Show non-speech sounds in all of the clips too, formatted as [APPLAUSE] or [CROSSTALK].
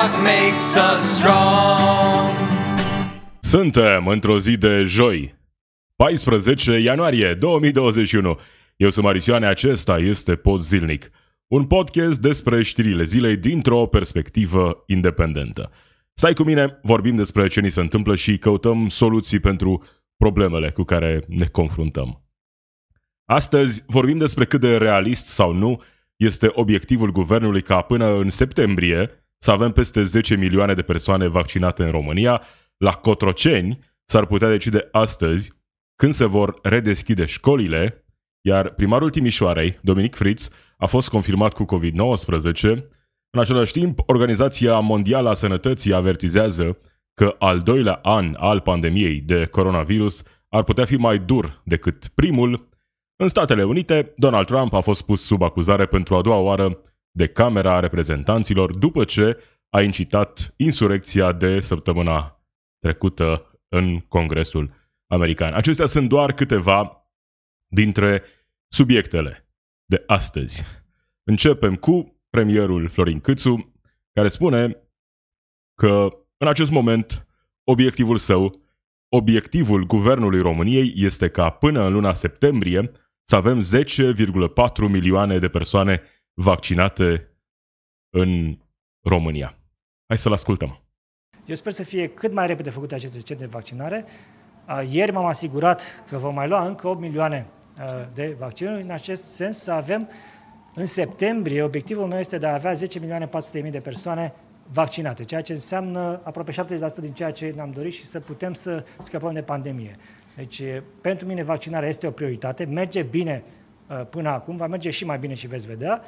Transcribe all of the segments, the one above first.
black bloc makes us strong. Suntem într-o zi de joi, 14 ianuarie 2021. Eu sunt Marisioane, acesta este Pod Zilnic, un podcast despre știrile zilei dintr-o perspectivă independentă. Stai cu mine, vorbim despre ce ni se întâmplă și căutăm soluții pentru problemele cu care ne confruntăm. Astăzi vorbim despre cât de realist sau nu este obiectivul guvernului ca până în septembrie să avem peste 10 milioane de persoane vaccinate în România. La Cotroceni s-ar putea decide astăzi când se vor redeschide școlile, iar primarul Timișoarei, Dominic Fritz, a fost confirmat cu COVID-19. În același timp, Organizația Mondială a Sănătății avertizează că al doilea an al pandemiei de coronavirus ar putea fi mai dur decât primul. În Statele Unite, Donald Trump a fost pus sub acuzare pentru a doua oară de Camera Reprezentanților după ce a incitat insurecția de săptămâna trecută în Congresul American. Acestea sunt doar câteva dintre subiectele de astăzi. Începem cu premierul Florin Câțu, care spune că în acest moment obiectivul său, obiectivul guvernului României este ca până în luna septembrie să avem 10,4 milioane de persoane vaccinate în România. Hai să-l ascultăm. Eu sper să fie cât mai repede făcute aceste centre de vaccinare. Ieri m-am asigurat că vom mai lua încă 8 milioane de vaccinuri. În acest sens să avem în septembrie, obiectivul meu este de a avea 10 milioane 400 de mii de persoane vaccinate, ceea ce înseamnă aproape 70% din ceea ce ne-am dorit și să putem să scăpăm de pandemie. Deci, pentru mine vaccinarea este o prioritate, merge bine până acum, va merge și mai bine și veți vedea.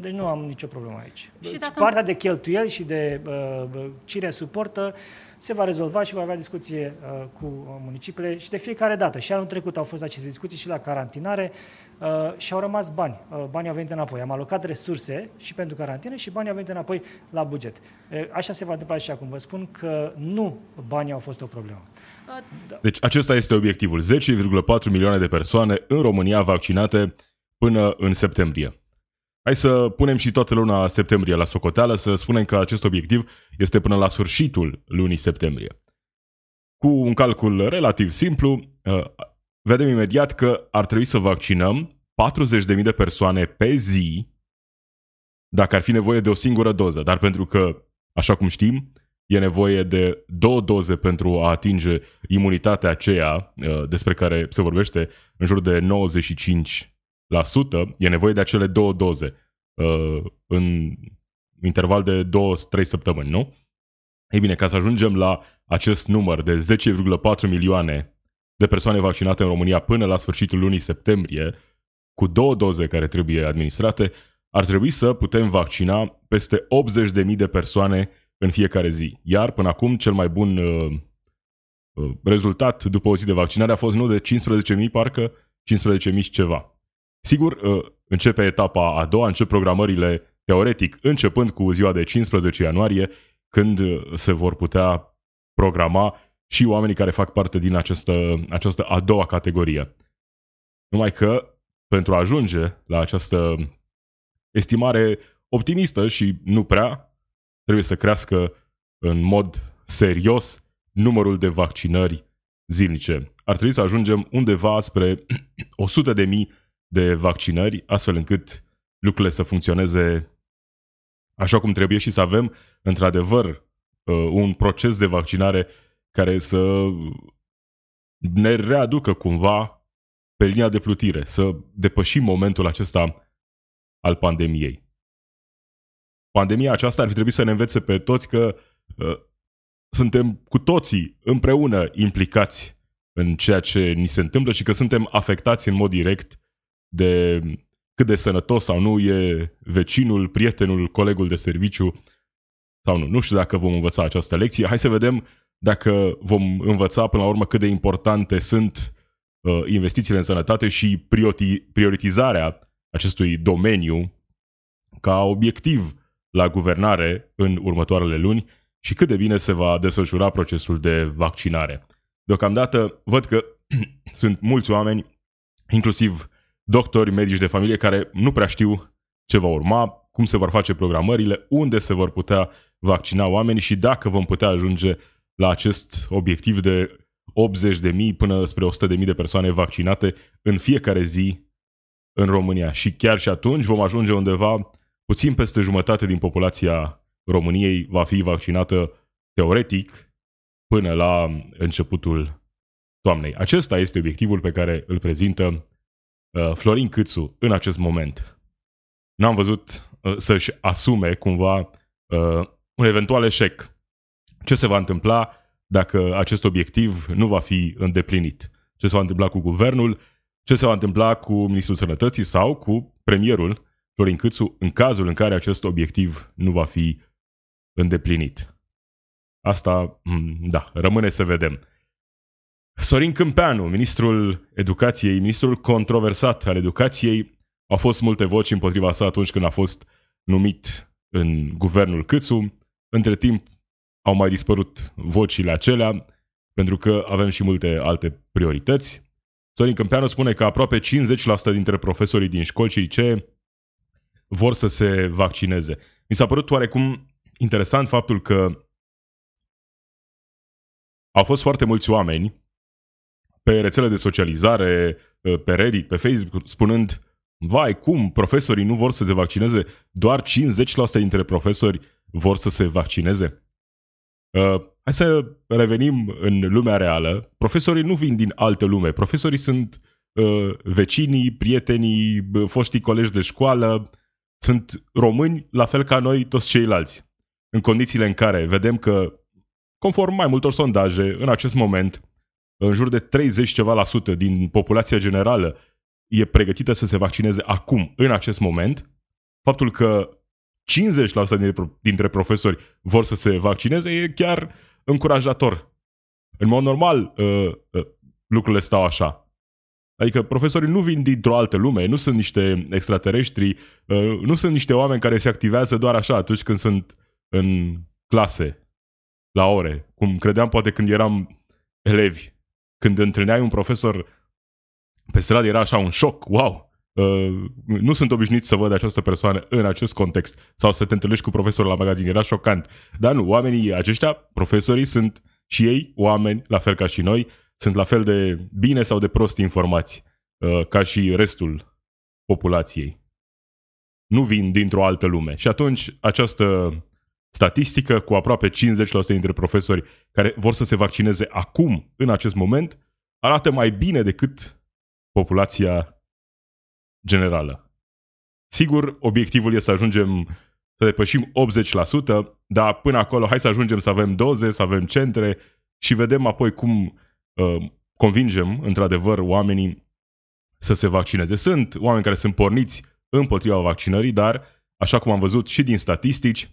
Deci nu am nicio problemă aici. Și dacă... Partea de cheltuieli și de uh, cine suportă se va rezolva și va avea discuție uh, cu municipiile și de fiecare dată. Și anul trecut au fost aceste discuții și la carantinare uh, și au rămas bani. Uh, banii au venit înapoi. Am alocat resurse și pentru carantină și banii au venit înapoi la buget. Uh, așa se va întâmpla și acum. Vă spun că nu banii au fost o problemă. Da. Deci acesta este obiectivul. 10,4 milioane de persoane în România vaccinate până în septembrie. Hai să punem și toată luna septembrie la socoteală, să spunem că acest obiectiv este până la sfârșitul lunii septembrie. Cu un calcul relativ simplu, uh, vedem imediat că ar trebui să vaccinăm 40.000 de persoane pe zi dacă ar fi nevoie de o singură doză, dar pentru că, așa cum știm, e nevoie de două doze pentru a atinge imunitatea aceea uh, despre care se vorbește în jur de 95%, e nevoie de acele două doze uh, în interval de 2-3 săptămâni, nu? Ei bine, ca să ajungem la acest număr de 10,4 milioane de persoane vaccinate în România până la sfârșitul lunii septembrie, cu două doze care trebuie administrate, ar trebui să putem vaccina peste 80.000 de persoane în fiecare zi. Iar până acum cel mai bun uh, uh, rezultat după o zi de vaccinare a fost nu de 15.000 parcă, 15.000 ceva. Sigur, uh, începe etapa a doua, încep programările teoretic, începând cu ziua de 15 ianuarie, când uh, se vor putea programa și oamenii care fac parte din această, această a doua categorie. Numai că, pentru a ajunge la această estimare optimistă și nu prea, trebuie să crească în mod serios numărul de vaccinări zilnice. Ar trebui să ajungem undeva spre [CLEARS THROAT] 100 de mii de vaccinări, astfel încât lucrurile să funcționeze așa cum trebuie și să avem, într-adevăr, uh, un proces de vaccinare care să ne readucă cumva pe linia de plutire, să depășim momentul acesta al pandemiei. Pandemia aceasta ar fi trebuit să ne învețe pe toți că uh, suntem cu toții împreună implicați în ceea ce ni se întâmplă și că suntem afectați în mod direct de cât de sănătos sau nu e vecinul, prietenul, colegul de serviciu sau nu. Nu știu dacă vom învăța această lecție. Hai să vedem dacă vom învăța până la urmă cât de importante sunt uh, investițiile în sănătate și prioritizarea acestui domeniu ca obiectiv la guvernare în următoarele luni și cât de bine se va desfășura procesul de vaccinare. Deocamdată văd că [CLEARS THROAT] sunt mulți oameni, inclusiv doctori, medici de familie, care nu prea știu ce va urma, cum se vor face programările, unde se vor putea vaccina oamenii și dacă vom putea ajunge la acest obiectiv de 80.000 până spre 100.000 de persoane vaccinate în fiecare zi în România. Și chiar și atunci vom ajunge undeva puțin peste jumătate din populația României va fi vaccinată teoretic până la începutul toamnei. Acesta este obiectivul pe care îl prezintă uh, Florin Câțu în acest moment. N-am văzut uh, să-și asume cumva uh, un eventual eșec. Ce se va întâmpla dacă acest obiectiv nu va fi îndeplinit? Ce se va întâmpla cu guvernul? Ce se va întâmpla cu Ministrul Sănătății sau cu premierul Florin Câțu în cazul în care acest obiectiv nu va fi îndeplinit? Asta, mm, da, rămâne să vedem. Sorin Câmpeanu, ministrul educației, ministrul controversat al educației, au fost multe voci împotriva sa atunci când a fost numit în guvernul Câțu. Între timp au mai dispărut vocile acelea, pentru că avem și multe alte priorități. Sorin Câmpeanu spune că aproape 50% dintre profesorii din școli și licee vor să se vaccineze. Mi s-a părut oarecum interesant faptul că au fost foarte mulți oameni pe rețele de socializare, pe Reddit, pe Facebook, spunând Vai, cum? Profesorii nu vor să se vaccineze? Doar 50% dintre profesori vor să se vaccineze? Uh, hai să revenim în lumea reală. Profesorii nu vin din altă lume. Profesorii sunt uh, vecinii, prietenii, foștii colegi de școală. Sunt români, la fel ca noi toți ceilalți. În condițiile în care vedem că, conform mai multor sondaje, în acest moment, în jur de 30 ceva la sută din populația generală e pregătită să se vaccineze acum, în acest moment, faptul că 50% dintre profesori vor să se vaccineze e chiar încurajator. În mod normal, uh, uh, lucrurile stau așa. Adică profesorii nu vin dintr-o altă lume, nu sunt niște extraterestri, uh, nu sunt niște oameni care se activează doar așa atunci când sunt în clase, la ore, cum credeam poate când eram elevi. Când întâlneai un profesor pe stradă era așa un șoc, wow, Uh, nu sunt obișnuit să văd această persoană în acest context sau să te întâlnești cu profesorul la magazin. Era șocant. Dar nu, oamenii aceștia, profesorii, sunt și ei oameni, la fel ca și noi, sunt la fel de bine sau de prost informați uh, ca și restul populației. Nu vin dintr-o altă lume. Și atunci această statistică cu aproape 50% dintre profesori care vor să se vaccineze acum, în acest moment, arată mai bine decât populația generală. Sigur, obiectivul este să ajungem să depășim 80%, dar până acolo hai să ajungem să avem doze, să avem centre și vedem apoi cum uh, convingem, într-adevăr, oamenii să se vaccineze. Sunt oameni care sunt porniți împotriva vaccinării, dar, așa cum am văzut și din statistici,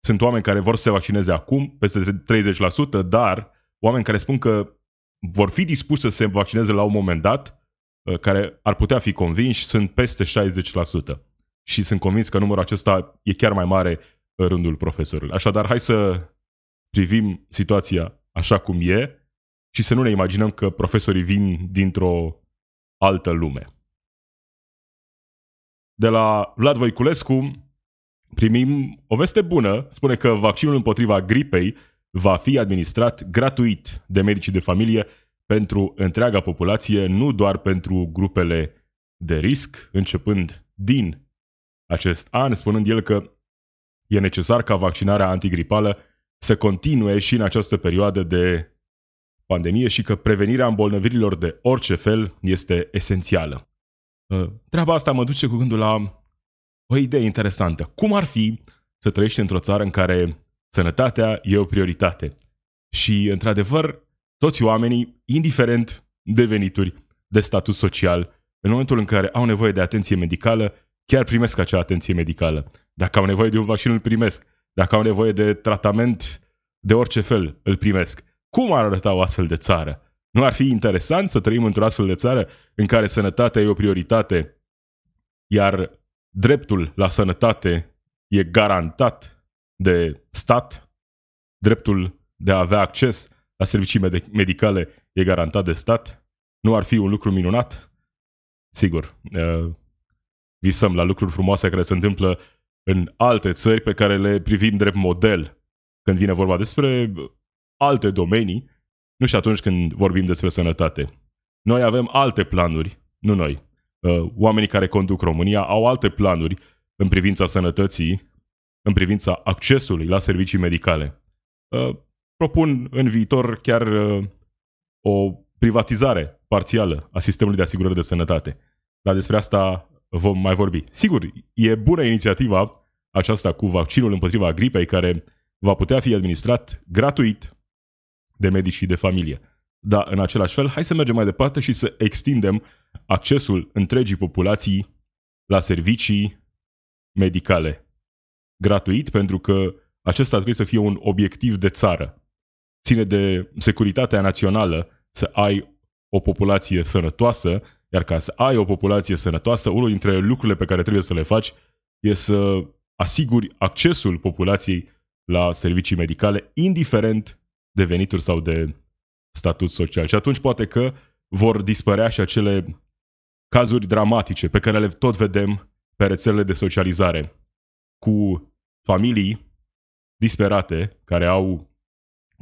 sunt oameni care vor să se vaccineze acum, peste 30%, dar oameni care spun că vor fi dispuși să se vaccineze la un moment dat Uh, care ar putea fi convinși sunt peste 60%. Și sunt convins că numărul acesta e chiar mai mare în rândul profesorului. Așadar, hai să privim situația așa cum e și să nu ne imaginăm că profesorii vin dintr-o altă lume. De la Vlad Voiculescu primim o veste bună. Spune că vaccinul împotriva gripei va fi administrat gratuit de medicii de familie pentru întreaga populație, nu doar pentru grupele de risc, începând din acest an, spunând el că e necesar ca vaccinarea antigripală să continue și în această perioadă de pandemie și că prevenirea îmbolnăvirilor de orice fel este esențială. Uh, treaba asta mă duce cu gândul la o idee interesantă. Cum ar fi să trăiești într-o țară în care sănătatea e o prioritate? Și, într-adevăr, toți oamenii, indiferent de venituri, de status social, în momentul în care au nevoie de atenție medicală, chiar primesc acea atenție medicală. Dacă au nevoie de un vaccin, îl primesc. dacă au nevoie de tratament de orice fel, îl primesc. Cum ar arăta o astfel de țară? Nu ar fi interesant să trăim într-o astfel de țară în care sănătatea e o prioritate, iar dreptul la sănătate e garantat de stat, dreptul de a avea acces la servicii medicale e garantat de stat? Nu ar fi un lucru minunat? Sigur, uh, visăm la lucruri frumoase care se întâmplă în alte țări pe care le privim drept model când vine vorba despre alte domenii, nu și atunci când vorbim despre sănătate. Noi avem alte planuri, nu noi. Uh, oamenii care conduc România au alte planuri în privința sănătății, în privința accesului la servicii medicale. Uh, propun în viitor chiar uh, o privatizare parțială a sistemului de asigurări de sănătate. Dar despre asta vom mai vorbi. Sigur, e bună inițiativa aceasta cu vaccinul împotriva gripei care va putea fi administrat gratuit de medici și de familie. Dar, în același fel, hai să mergem mai departe și să extindem accesul întregii populații la servicii medicale. Gratuit, pentru că acesta trebuie să fie un obiectiv de țară. Ține de securitatea națională să ai o populație sănătoasă, iar ca să ai o populație sănătoasă, unul dintre lucrurile pe care trebuie să le faci e să asiguri accesul populației la servicii medicale, indiferent de venituri sau de statut social. Și atunci poate că vor dispărea și acele cazuri dramatice pe care le tot vedem pe rețelele de socializare, cu familii disperate care au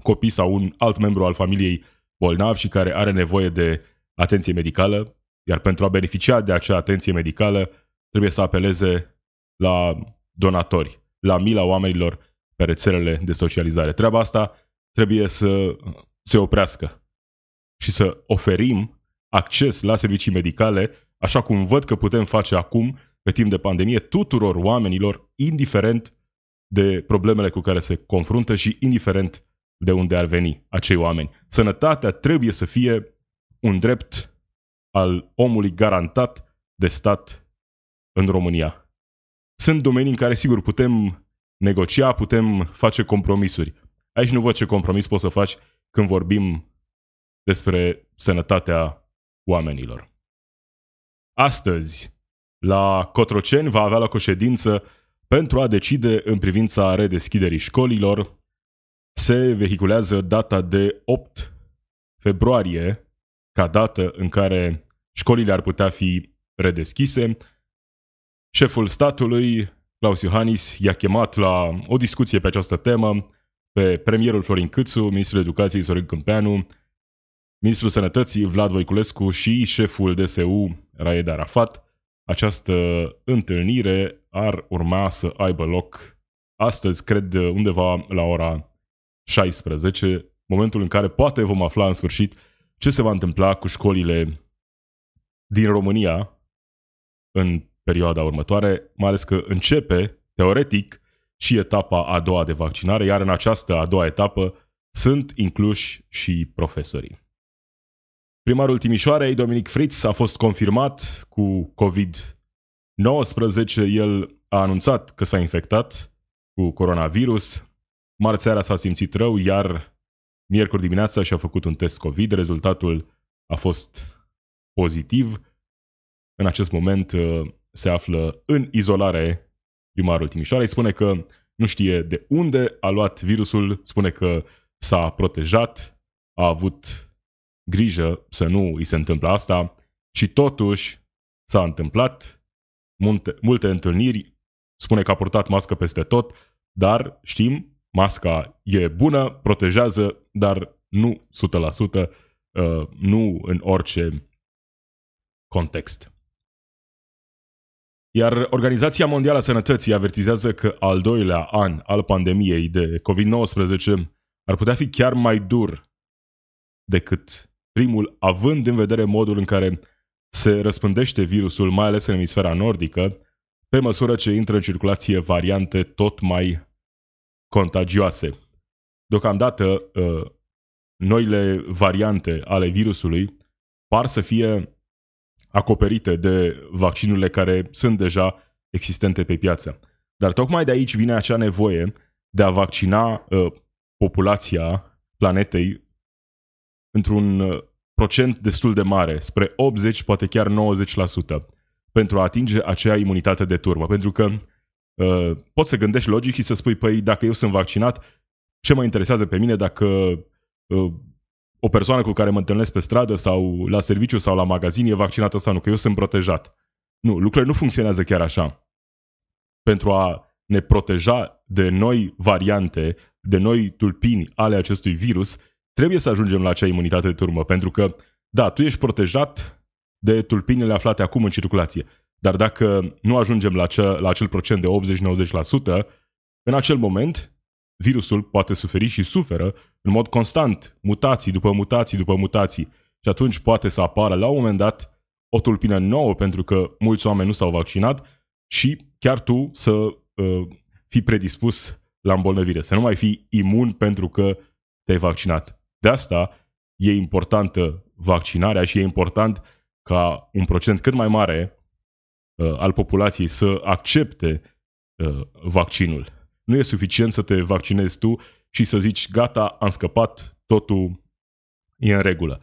copii sau un alt membru al familiei bolnav și care are nevoie de atenție medicală, iar pentru a beneficia de acea atenție medicală trebuie să apeleze la donatori, la mila oamenilor pe rețelele de socializare. Treaba asta trebuie să se oprească și să oferim acces la servicii medicale, așa cum văd că putem face acum, pe timp de pandemie, tuturor oamenilor, indiferent de problemele cu care se confruntă și indiferent de unde ar veni acei oameni. Sănătatea trebuie să fie un drept al omului garantat de stat în România. Sunt domenii în care, sigur, putem negocia, putem face compromisuri. Aici nu văd ce compromis poți să faci când vorbim despre sănătatea oamenilor. Astăzi, la Cotroceni va avea loc o ședință pentru a decide în privința redeschiderii școlilor. Se vehiculează data de 8 februarie ca dată în care școlile ar putea fi redeschise. Șeful statului Claus Iohannis i-a chemat la o discuție pe această temă pe premierul Florin Câțu, ministrul educației Sorin Câmpeanu, ministrul sănătății Vlad Voiculescu și șeful DSU Raed Arafat. Această întâlnire ar urma să aibă loc astăzi, cred, undeva la ora 16, momentul în care poate vom afla în sfârșit ce se va întâmpla cu școlile din România în perioada următoare, mai ales că începe, teoretic, și etapa a doua de vaccinare, iar în această a doua etapă sunt incluși și profesorii. Primarul Timișoarei, Dominic Fritz, a fost confirmat cu COVID-19. El a anunțat că s-a infectat cu coronavirus. Marți seara s-a simțit rău, iar miercuri dimineața și-a făcut un test COVID. Rezultatul a fost pozitiv. În acest moment se află în izolare primarul Timișoarei, spune că nu știe de unde a luat virusul, spune că s-a protejat, a avut grijă să nu îi se întâmple asta și totuși s-a întâmplat multe, multe întâlniri, spune că a purtat mască peste tot, dar știm, masca e bună, protejează, dar nu 100%, uh, nu în orice context. Iar Organizația Mondială a Sănătății avertizează că al doilea an al pandemiei de COVID-19 ar putea fi chiar mai dur decât primul, având în vedere modul în care se răspândește virusul, mai ales în emisfera nordică, pe măsură ce intră în circulație variante tot mai contagioase. Deocamdată, ă, noile variante ale virusului par să fie acoperite de vaccinurile care sunt deja existente pe piață. Dar tocmai de aici vine acea nevoie de a vaccina uh, populația planetei într-un uh, procent destul de mare, spre 80, poate chiar 90%, pentru a atinge acea imunitate de turmă. Pentru că uh, poți să gândești logic și să spui, păi dacă eu sunt vaccinat, ce mă interesează pe mine dacă uh, o persoană cu care mă întâlnesc pe stradă sau la serviciu sau la magazin e vaccinată sau nu, că eu sunt protejat. Nu, lucrurile nu funcționează chiar așa. Pentru a ne proteja de noi variante, de noi tulpini ale acestui virus, trebuie să ajungem la acea imunitate de turmă, pentru că, da, tu ești protejat de tulpinile aflate acum în circulație, dar dacă nu ajungem la, acea, la acel procent de 80-90%, în acel moment virusul poate suferi și suferă în mod constant, mutații după mutații după mutații. Și atunci poate să apară la un moment dat o tulpină nouă pentru că mulți oameni nu s-au vaccinat și chiar tu să uh, fii predispus la îmbolnăvire, să nu mai fii imun pentru că te-ai vaccinat. De asta e importantă vaccinarea și e important ca un procent cât mai mare uh, al populației să accepte uh, vaccinul. Nu e suficient să te vaccinezi tu și să zici, gata, am scăpat, totul e în regulă.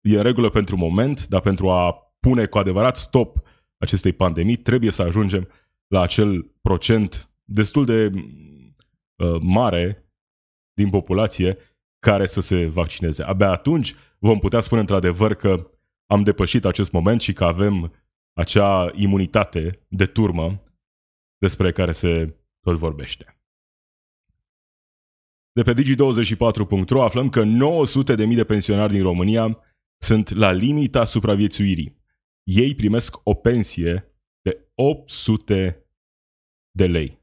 E în regulă pentru moment, dar pentru a pune cu adevărat stop acestei pandemii, trebuie să ajungem la acel procent destul de uh, mare din populație care să se vaccineze. Abia atunci vom putea spune într-adevăr că am depășit acest moment și că avem acea imunitate de turmă despre care se tot vorbește. De pe Digi24.ro aflăm că 900.000 de pensionari din România sunt la limita supraviețuirii. Ei primesc o pensie de 800 de lei.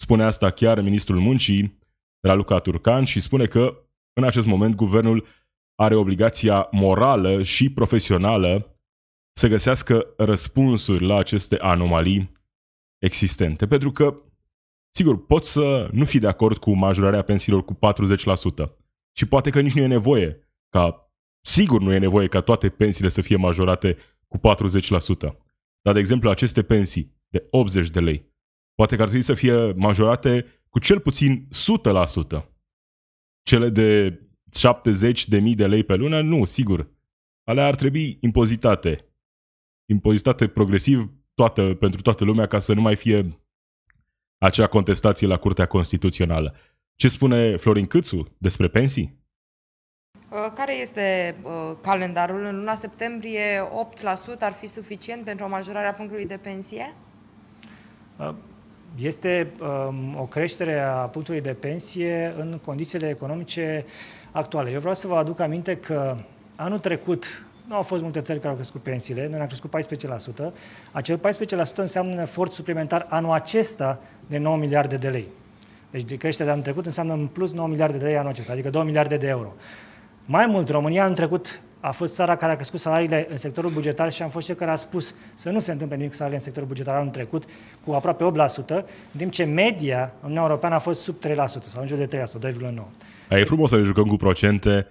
Spune asta chiar ministrul muncii, Raluca Turcan, și spune că în acest moment guvernul are obligația morală și profesională să găsească răspunsuri la aceste anomalii existente. Pentru că Sigur, poți să nu fii de acord cu majorarea pensiilor cu 40%. Și poate că nici nu e nevoie ca, sigur nu e nevoie ca toate pensiile să fie majorate cu 40%. Dar, de exemplu, aceste pensii de 80 de lei, poate că ar trebui să fie majorate cu cel puțin 100%. Cele de 70 de mii de lei pe lună, nu, sigur. Alea ar trebui impozitate. Impozitate progresiv toată, pentru toată lumea ca să nu mai fie acea contestație la Curtea Constituțională. Ce spune Florin Câțu despre pensii? Uh, care este uh, calendarul? În luna septembrie 8% ar fi suficient pentru o majorare a punctului de pensie? Uh, este um, o creștere a punctului de pensie în condițiile economice actuale. Eu vreau să vă aduc aminte că anul trecut, nu au fost multe țări care au crescut pensiile, noi am crescut 14%. Acel 14% înseamnă un efort suplimentar anul acesta de 9 miliarde de lei. Deci de creșterea de anul trecut înseamnă în plus 9 miliarde de lei anul acesta, adică 2 miliarde de euro. Mai mult, România anul trecut a fost țara care a crescut salariile în sectorul bugetar și am fost cei care a spus să nu se întâmple nimic cu salariile în sectorul bugetar anul trecut, cu aproape 8%, în timp ce media în Uniunea Europeană a fost sub 3% sau în jur de 3%, 2,9%. E frumos să ne jucăm cu procente,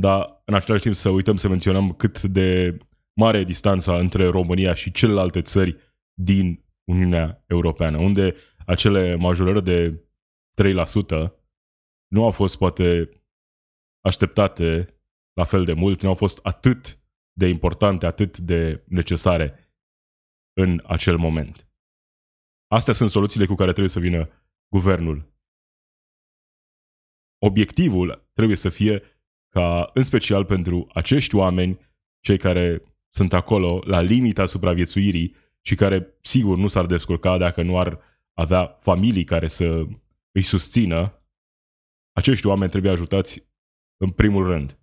dar în același timp să uităm să menționăm cât de mare e distanța între România și celelalte țări din Uniunea Europeană, unde acele majorări de 3% nu au fost poate așteptate la fel de mult, nu au fost atât de importante, atât de necesare în acel moment. Astea sunt soluțiile cu care trebuie să vină guvernul. Obiectivul trebuie să fie ca, în special pentru acești oameni, cei care sunt acolo la limita supraviețuirii și care, sigur, nu s-ar descurca dacă nu ar avea familii care să îi susțină, acești oameni trebuie ajutați în primul rând.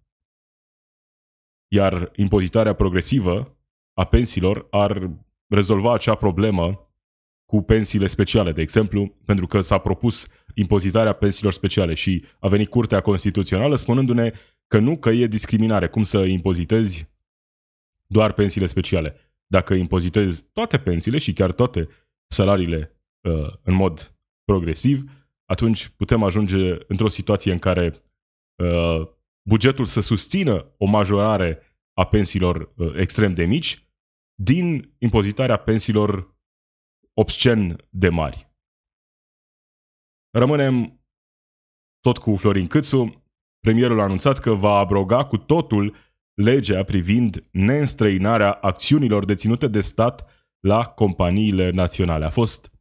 Iar impozitarea progresivă a pensiilor ar rezolva acea problemă cu pensiile speciale, de exemplu, pentru că s-a propus impozitarea pensiilor speciale și a venit Curtea Constituțională spunându-ne că nu, că e discriminare. Cum să impozitezi doar pensiile speciale? Dacă impozitezi toate pensiile și chiar toate salariile uh, în mod progresiv, atunci putem ajunge într-o situație în care uh, bugetul să susțină o majorare a pensiilor uh, extrem de mici din impozitarea pensiilor obscen de mari. Rămânem tot cu Florin Câțu, premierul a anunțat că va abroga cu totul legea privind neînstrăinarea acțiunilor deținute de stat la companiile naționale. A fost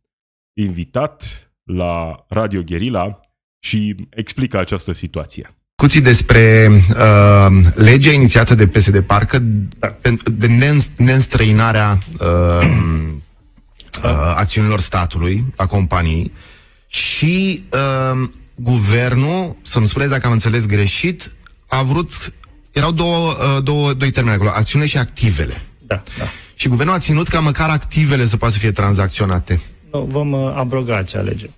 invitat la Radio Guerilla și explică această situație. Discuții despre uh, legea inițiată de PSD Parcă de neînstrăinarea uh, uh, acțiunilor statului la companii și uh, guvernul, să nu spuneți dacă am înțeles greșit, a vrut, erau două, uh, două, doi termeni acolo, acțiunile și activele. Da, da. Și guvernul a ținut ca măcar activele să poată să fie tranzacționate. Nu, vom uh, abroga acea lege.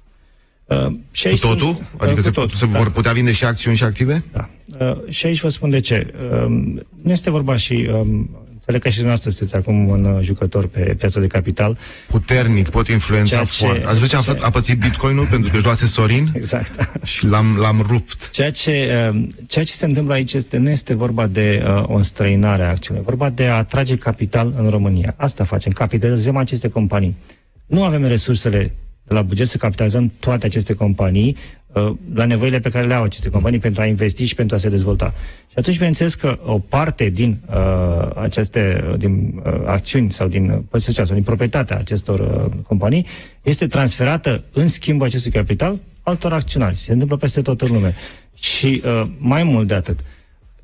Uh, și cu totul? Sunt, adică uh, se, totul, se da. vor putea vinde și acțiuni și active? Da. Uh, și aici vă spun de ce. Uh, nu este vorba și um, Înțeleg că și dumneavoastră sunteți acum un uh, jucător pe piața de capital. Puternic, pot influența ce, foarte. Ați văzut ce, ce a, a pățit Bitcoinul pentru că își luase Sorin? Exact. [LAUGHS] Și l-am, l-am rupt. Ceea ce, uh, ceea ce se întâmplă aici este, nu este vorba de uh, o înstrăinare a acțiunilor, vorba de a atrage capital în România. Asta facem, capitalizăm aceste companii. Nu avem resursele de la buget să capitalizăm toate aceste companii uh, la nevoile pe care le au aceste companii pentru a investi și pentru a se dezvolta. Și atunci, bineînțeles că o parte din uh, aceste din, uh, acțiuni sau din părți sau din proprietatea acestor uh, companii este transferată în schimb acestui capital altor acționari. Se întâmplă peste tot în lume. Și uh, mai mult de atât,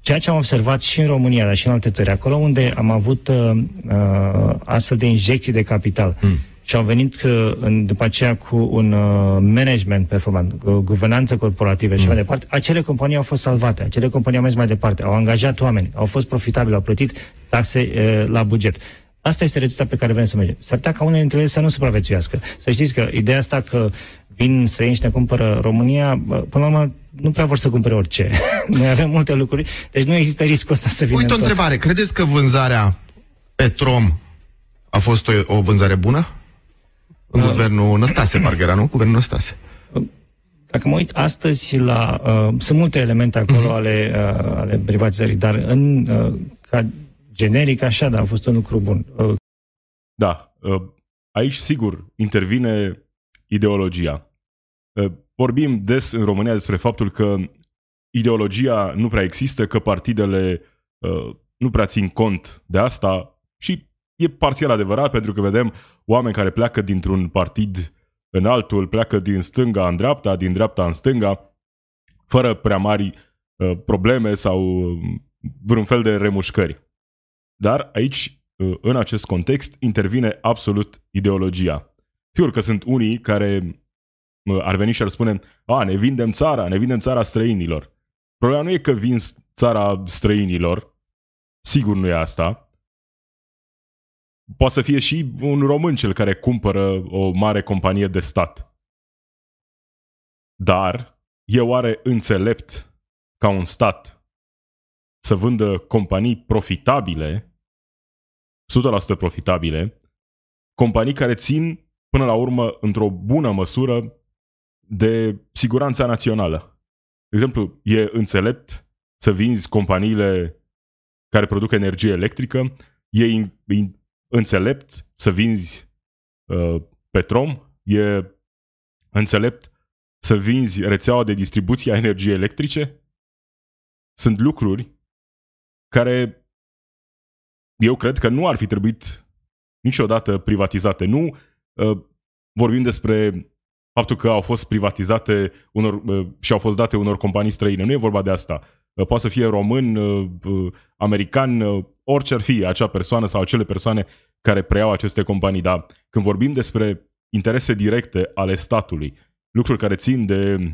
ceea ce am observat și în România, dar și în alte țări, acolo unde am avut uh, uh, astfel de injecții de capital, mm și au venit uh, în, după aceea cu un uh, management performant, cu guvernanță corporativă mm. și mai departe, acele companii au fost salvate, acele companii au mers mai departe, au angajat oameni, au fost profitabile, au plătit taxe uh, la buget. Asta este rețeta pe care vrem să mergem. S-ar putea ca unele dintre ele să nu supraviețuiască. Să știți că ideea asta că vin străini și ne cumpără România, până la urmă nu prea vor să cumpere orice. [LAUGHS] Noi avem multe lucruri, deci nu există riscul ăsta să vină Uite o întrebare, credeți că vânzarea Petrom a fost o, o vânzare bună? În uh, guvernul Năstase, parcă era, nu? Guvernul Năstase. Dacă mă uit astăzi la... Uh, sunt multe elemente acolo uh-huh. ale, uh, ale privatizării, dar în, uh, ca generic așa, da, a fost un lucru bun. Uh. Da. Uh, aici, sigur, intervine ideologia. Uh, vorbim des în România despre faptul că ideologia nu prea există, că partidele uh, nu prea țin cont de asta și e parțial adevărat pentru că vedem oameni care pleacă dintr-un partid în altul, pleacă din stânga în dreapta, din dreapta în stânga, fără prea mari uh, probleme sau uh, vreun fel de remușcări. Dar aici, uh, în acest context, intervine absolut ideologia. Sigur că sunt unii care uh, ar veni și ar spune a, ne vindem țara, ne vindem țara străinilor. Problema nu e că vin țara străinilor, sigur nu e asta, poate să fie și un român cel care cumpără o mare companie de stat. Dar e oare înțelept ca un stat să vândă companii profitabile, 100% profitabile, companii care țin până la urmă într-o bună măsură de siguranța națională. De exemplu, e înțelept să vinzi companiile care produc energie electrică, e înțelept să vinzi uh, Petrom, e înțelept să vinzi rețeaua de distribuție a energiei electrice. Sunt lucruri care eu cred că nu ar fi trebuit niciodată privatizate. Nu uh, vorbim despre faptul că au fost privatizate unor, uh, și au fost date unor companii străine. Nu e vorba de asta. Uh, poate să fie român, uh, uh, american, uh, orice ar fi acea persoană sau acele persoane care preiau aceste companii, dar când vorbim despre interese directe ale statului, lucruri care țin de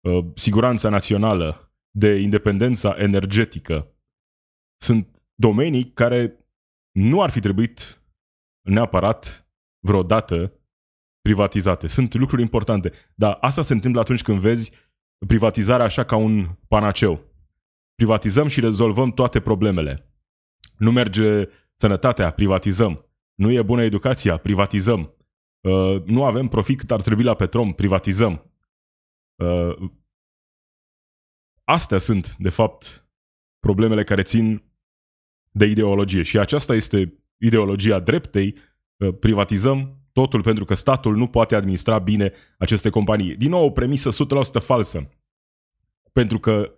uh, siguranța națională, de independența energetică, sunt domenii care nu ar fi trebuit neapărat vreodată privatizate. Sunt lucruri importante, dar asta se întâmplă atunci când vezi privatizarea așa ca un panaceu. Privatizăm și rezolvăm toate problemele. Nu merge sănătatea, privatizăm. Nu e bună educația, privatizăm. Uh, nu avem profit cât ar trebui la Petrom, privatizăm. Uh, astea sunt, de fapt, problemele care țin de ideologie. Și aceasta este ideologia dreptei. Uh, privatizăm totul pentru că statul nu poate administra bine aceste companii. Din nou, o premisă 100% falsă. pentru că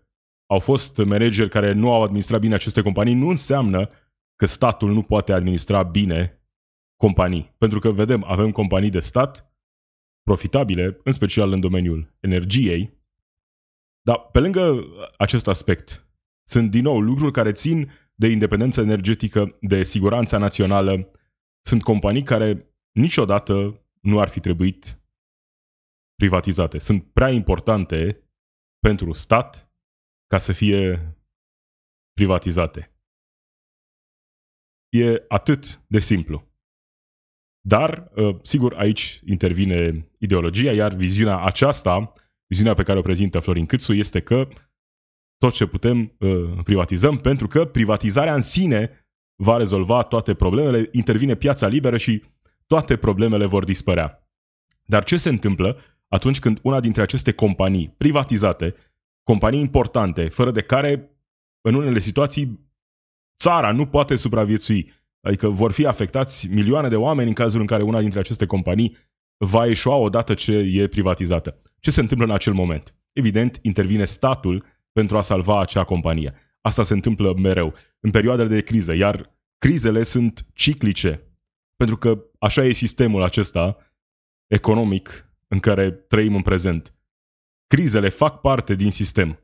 au fost manageri care nu au administrat bine aceste companii, nu înseamnă că statul nu poate administra bine companii. Pentru că, vedem, avem companii de stat profitabile, în special în domeniul energiei, dar pe lângă acest aspect, sunt din nou lucruri care țin de independență energetică, de siguranța națională. Sunt companii care niciodată nu ar fi trebuit privatizate. Sunt prea importante pentru stat ca să fie privatizate. E atât de simplu. Dar, ă, sigur, aici intervine ideologia, iar viziunea aceasta, viziunea pe care o prezintă Florin Câțu, este că tot ce putem ă, privatizăm, pentru că privatizarea în sine va rezolva toate problemele, intervine piața liberă și toate problemele vor dispărea. Dar ce se întâmplă atunci când una dintre aceste companii privatizate, companii importante, fără de care, în unele situații, țara nu poate supraviețui, adică vor fi afectați milioane de oameni în cazul în care una dintre aceste companii va eșua odată ce e privatizată. Ce se întâmplă în acel moment? Evident, intervine statul pentru a salva acea companie. Asta se întâmplă mereu, în perioadele de criză, iar crizele sunt ciclice. Pentru că așa e sistemul acesta economic în care trăim în prezent. Crizele fac parte din sistem.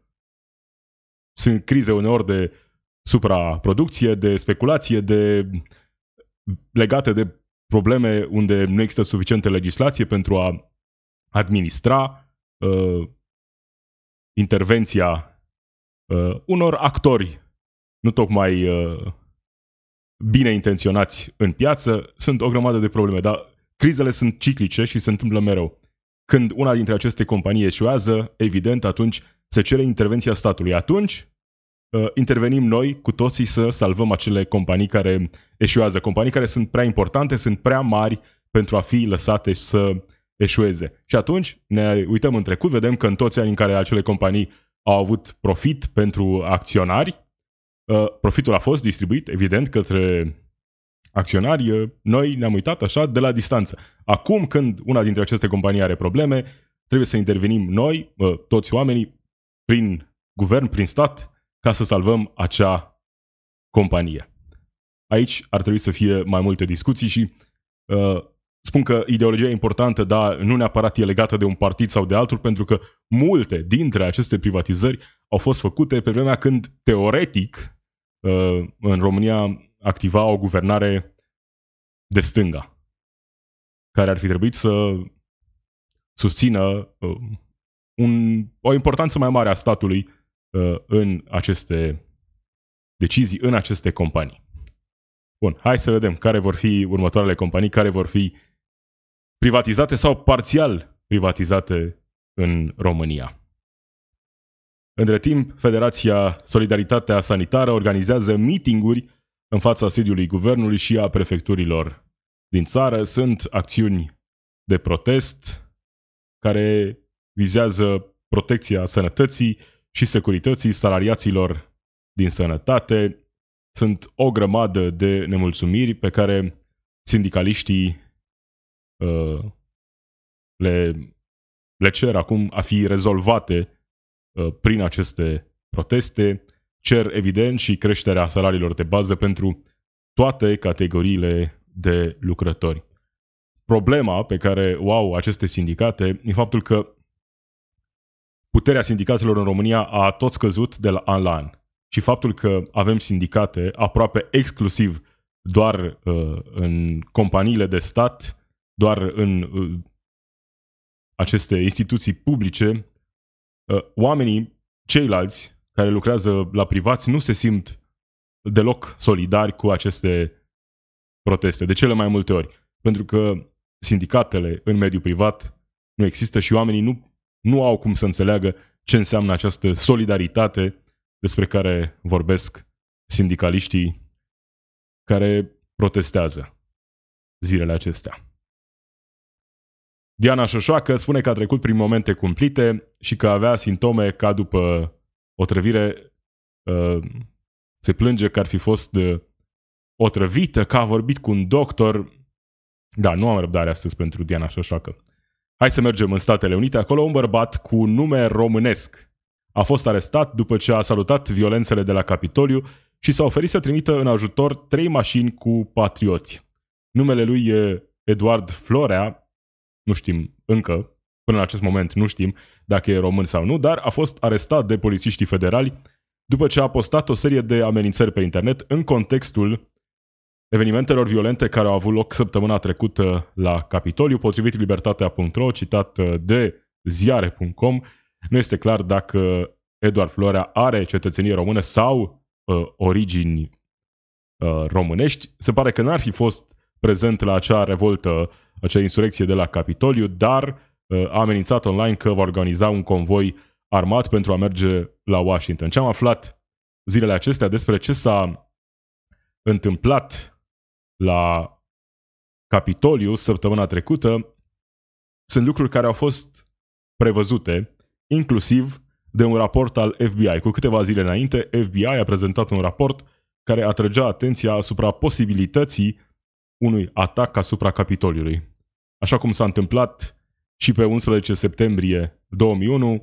Sunt crize uneori de supraproducție, de speculație, de legate de probleme unde nu există suficientă legislație pentru a administra uh, intervenția uh, unor actori nu tocmai uh, bine intenționați în piață, sunt o grămadă de probleme, dar crizele sunt ciclice și se întâmplă mereu. Când una dintre aceste companii eșuează, evident, atunci se cere intervenția statului. Atunci uh, intervenim noi cu toții să salvăm acele companii care eșuează, companii care sunt prea importante, sunt prea mari pentru a fi lăsate să eșueze. Și atunci ne uităm în trecut, vedem că în toți anii în care acele companii au avut profit pentru acționari, uh, profitul a fost distribuit, evident, către acționari, noi ne-am uitat așa de la distanță. Acum, când una dintre aceste companii are probleme, trebuie să intervenim noi, toți oamenii, prin guvern, prin stat, ca să salvăm acea companie. Aici ar trebui să fie mai multe discuții și uh, spun că ideologia e importantă, dar nu neapărat e legată de un partid sau de altul, pentru că multe dintre aceste privatizări au fost făcute pe vremea când, teoretic, uh, în România activa o guvernare de stânga, care ar fi trebuit să susțină uh, un, o importanță mai mare a statului uh, în aceste decizii, în aceste companii. Bun, hai să vedem care vor fi următoarele companii, care vor fi privatizate sau parțial privatizate în România. Între timp, Federația Solidaritatea Sanitară organizează meetinguri în fața sediului guvernului și a prefecturilor din țară. Sunt acțiuni de protest care vizează protecția sănătății și securității salariaților din sănătate. Sunt o grămadă de nemulțumiri pe care sindicaliștii uh, le, le cer acum a fi rezolvate uh, prin aceste proteste cer evident și creșterea salariilor de bază pentru toate categoriile de lucrători. Problema pe care o au aceste sindicate e faptul că puterea sindicatelor în România a tot scăzut de la an la an. Și faptul că avem sindicate aproape exclusiv doar uh, în companiile de stat, doar în uh, aceste instituții publice, uh, oamenii ceilalți care lucrează la privați nu se simt deloc solidari cu aceste proteste, de cele mai multe ori. Pentru că sindicatele în mediul privat nu există și oamenii nu, nu au cum să înțeleagă ce înseamnă această solidaritate despre care vorbesc sindicaliștii care protestează zilele acestea. Diana Șoșoacă spune că a trecut prin momente cumplite și că avea simptome ca după otrăvire uh, se plânge că ar fi fost uh, otrăvită, că a vorbit cu un doctor. Da, nu am răbdare astăzi pentru Diana Șoșoacă. Hai să mergem în Statele Unite. Acolo un bărbat cu nume românesc a fost arestat după ce a salutat violențele de la Capitoliu și s-a oferit să trimită în ajutor trei mașini cu patrioți. Numele lui e Eduard Florea, nu știm încă, până în acest moment nu știm dacă e român sau nu, dar a fost arestat de polițiștii federali după ce a postat o serie de amenințări pe internet în contextul evenimentelor violente care au avut loc săptămâna trecută la Capitoliu, potrivit libertatea.ro, citat de ziare.com, nu este clar dacă Eduard Florea are cetățenie română sau uh, origini uh, românești. Se pare că n-ar fi fost prezent la acea revoltă, acea insurecție de la Capitoliu, dar uh, a amenințat online că va organiza un convoi armat pentru a merge la Washington. Ce am aflat zilele acestea despre ce s-a întâmplat la Capitoliu săptămâna trecută sunt lucruri care au fost prevăzute, inclusiv de un raport al FBI. Cu câteva zile înainte, FBI a prezentat un raport care atrăgea atenția asupra posibilității unui atac asupra Capitoliului. Așa cum s-a întâmplat și pe 11 septembrie 2001,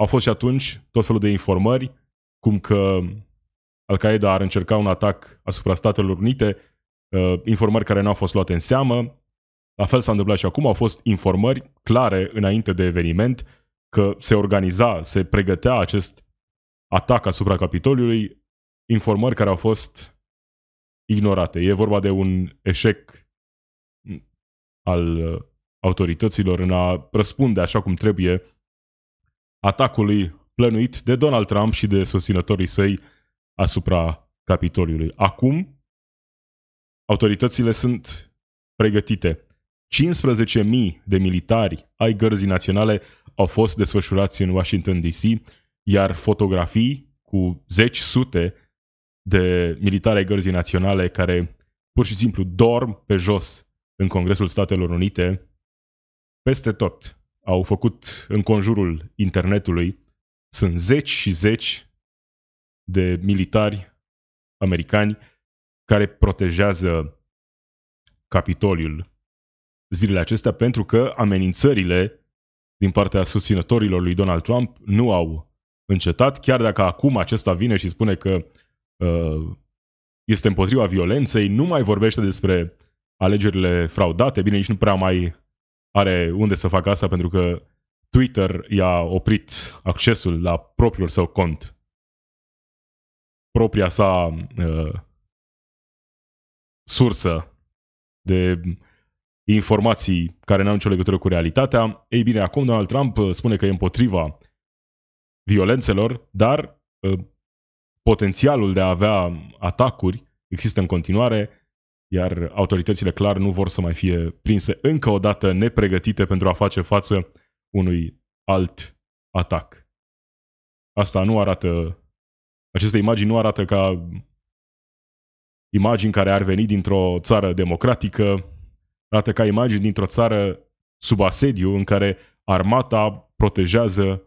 au fost și atunci tot felul de informări, cum că Al-Qaeda ar încerca un atac asupra Statelor Unite, uh, informări care nu au fost luate în seamă. La fel s-a întâmplat și acum, au fost informări clare înainte de eveniment că se organiza, se pregătea acest atac asupra Capitoliului, informări care au fost ignorate. E vorba de un eșec al uh, autorităților în a răspunde așa cum trebuie atacului plănuit de Donald Trump și de susținătorii săi asupra Capitoliului. Acum, autoritățile sunt pregătite. 15.000 de militari ai gărzii naționale au fost desfășurați în Washington DC, iar fotografii cu zeci sute de militari ai gărzii naționale care pur și simplu dorm pe jos în Congresul Statelor Unite, peste tot au făcut în conjurul internetului. Sunt zeci și zeci de militari americani care protejează Capitoliul zilele acestea pentru că amenințările din partea susținătorilor lui Donald Trump nu au încetat, chiar dacă acum acesta vine și spune că uh, este împotriva violenței, nu mai vorbește despre alegerile fraudate, bine, nici nu prea mai are unde să facă asta pentru că Twitter i-a oprit accesul la propriul său cont. Propria sa uh, sursă de informații care n-au nicio legătură cu realitatea. Ei bine, acum Donald Trump uh, spune că e împotriva violențelor, dar uh, potențialul de a avea atacuri există în continuare, iar autoritățile clar nu vor să mai fie prinse încă o dată nepregătite pentru a face față unui alt atac. Asta nu arată, aceste imagini nu arată ca imagini care ar veni dintr-o țară democratică, arată ca imagini dintr-o țară sub asediu în care armata protejează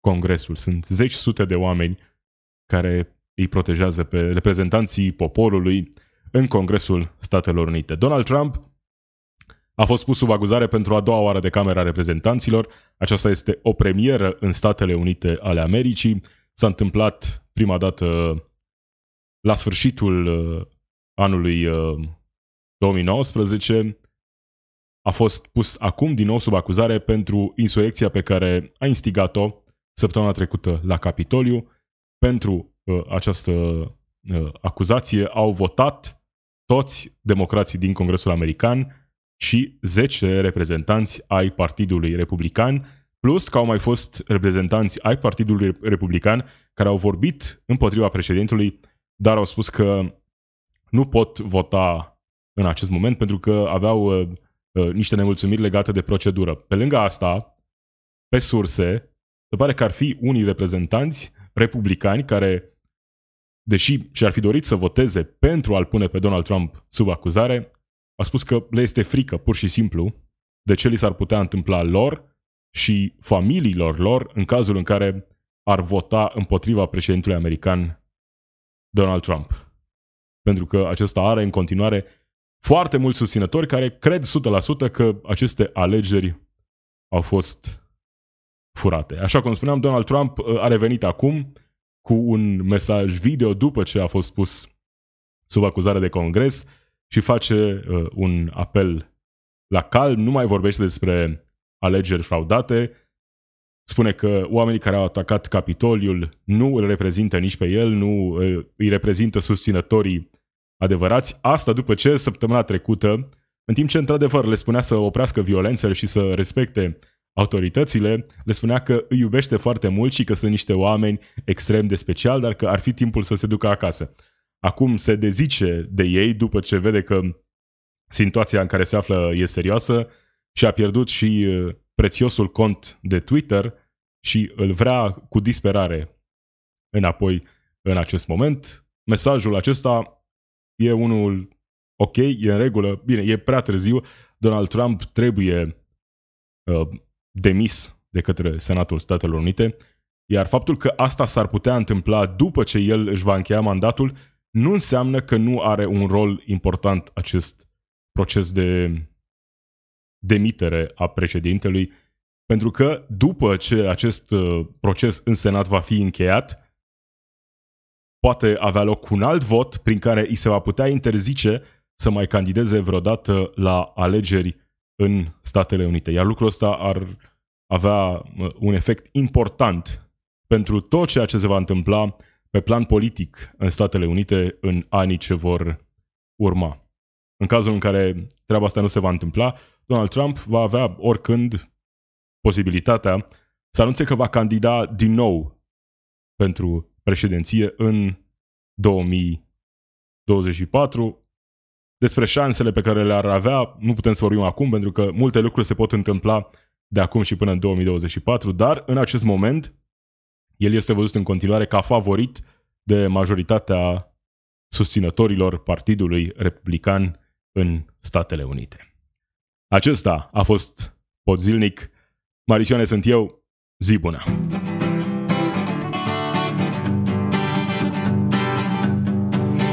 Congresul. Sunt zeci sute de oameni care îi protejează pe reprezentanții poporului în Congresul Statelor Unite. Donald Trump a fost pus sub acuzare pentru a doua oară de Camera Reprezentanților. Aceasta este o premieră în Statele Unite ale Americii. S-a întâmplat prima dată la sfârșitul uh, anului 2019 uh, a fost pus acum din nou sub acuzare pentru insurecția pe care a instigat-o săptămâna trecută la Capitoliu. Pentru uh, această uh, acuzație au votat toți democrații din Congresul American și 10 reprezentanți ai Partidului Republican, plus că au mai fost reprezentanți ai Partidului Republican care au vorbit împotriva președintelui, dar au spus că nu pot vota în acest moment pentru că aveau uh, Uh, niște nemulțumiri legate de procedură. Pe lângă asta, pe surse, se pare că ar fi unii reprezentanți republicani care, deși și-ar fi dorit să voteze pentru a-l pune pe Donald Trump sub acuzare, a spus că le este frică, pur și simplu, de ce li s-ar putea întâmpla lor și familiilor lor în cazul în care ar vota împotriva președintelui american Donald Trump. Pentru că acesta are în continuare foarte mulți susținători care cred 100% că aceste alegeri au fost furate. Așa cum spuneam, Donald Trump uh, a revenit acum cu un mesaj video după ce a fost pus sub acuzare de Congres și face uh, un apel la calm, nu mai vorbește despre alegeri fraudate, spune că oamenii care au atacat Capitoliul nu îl reprezintă nici pe el, nu uh, îi reprezintă susținătorii adevărați. Asta după ce săptămâna trecută, în timp ce într-adevăr le spunea să oprească violențele și să respecte autoritățile, le spunea că îi iubește foarte mult și că sunt niște oameni extrem de special, dar că ar fi timpul să se ducă acasă. Acum se dezice de ei după ce vede că situația în care se află e serioasă și a pierdut și uh, prețiosul cont de Twitter și îl vrea cu disperare înapoi în acest moment. Mesajul acesta e unul ok, e în regulă, bine, e prea târziu, Donald Trump trebuie uh, demis de către Senatul Statelor Unite, iar faptul că asta s-ar putea întâmpla după ce el își va încheia mandatul, nu înseamnă că nu are un rol important acest proces de demitere a președintelui, pentru că după ce acest uh, proces în Senat va fi încheiat, poate avea loc un alt vot prin care îi se va putea interzice să mai candideze vreodată la alegeri în Statele Unite. Iar lucrul ăsta ar avea uh, un efect important pentru tot ceea ce se va întâmpla pe plan politic în Statele Unite în anii ce vor urma. În cazul în care treaba asta nu se va întâmpla, Donald Trump va avea oricând posibilitatea să anunțe că va candida din nou pentru președinție în 2024 despre șansele pe care le-ar avea, nu putem să vorbim acum, pentru că multe lucruri se pot întâmpla de acum și până în 2024, dar în acest moment el este văzut în continuare ca favorit de majoritatea susținătorilor Partidului Republican în Statele Unite. Acesta a fost Podzilnic. Marisioane sunt eu. Zi bună!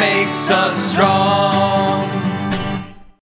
makes us strong.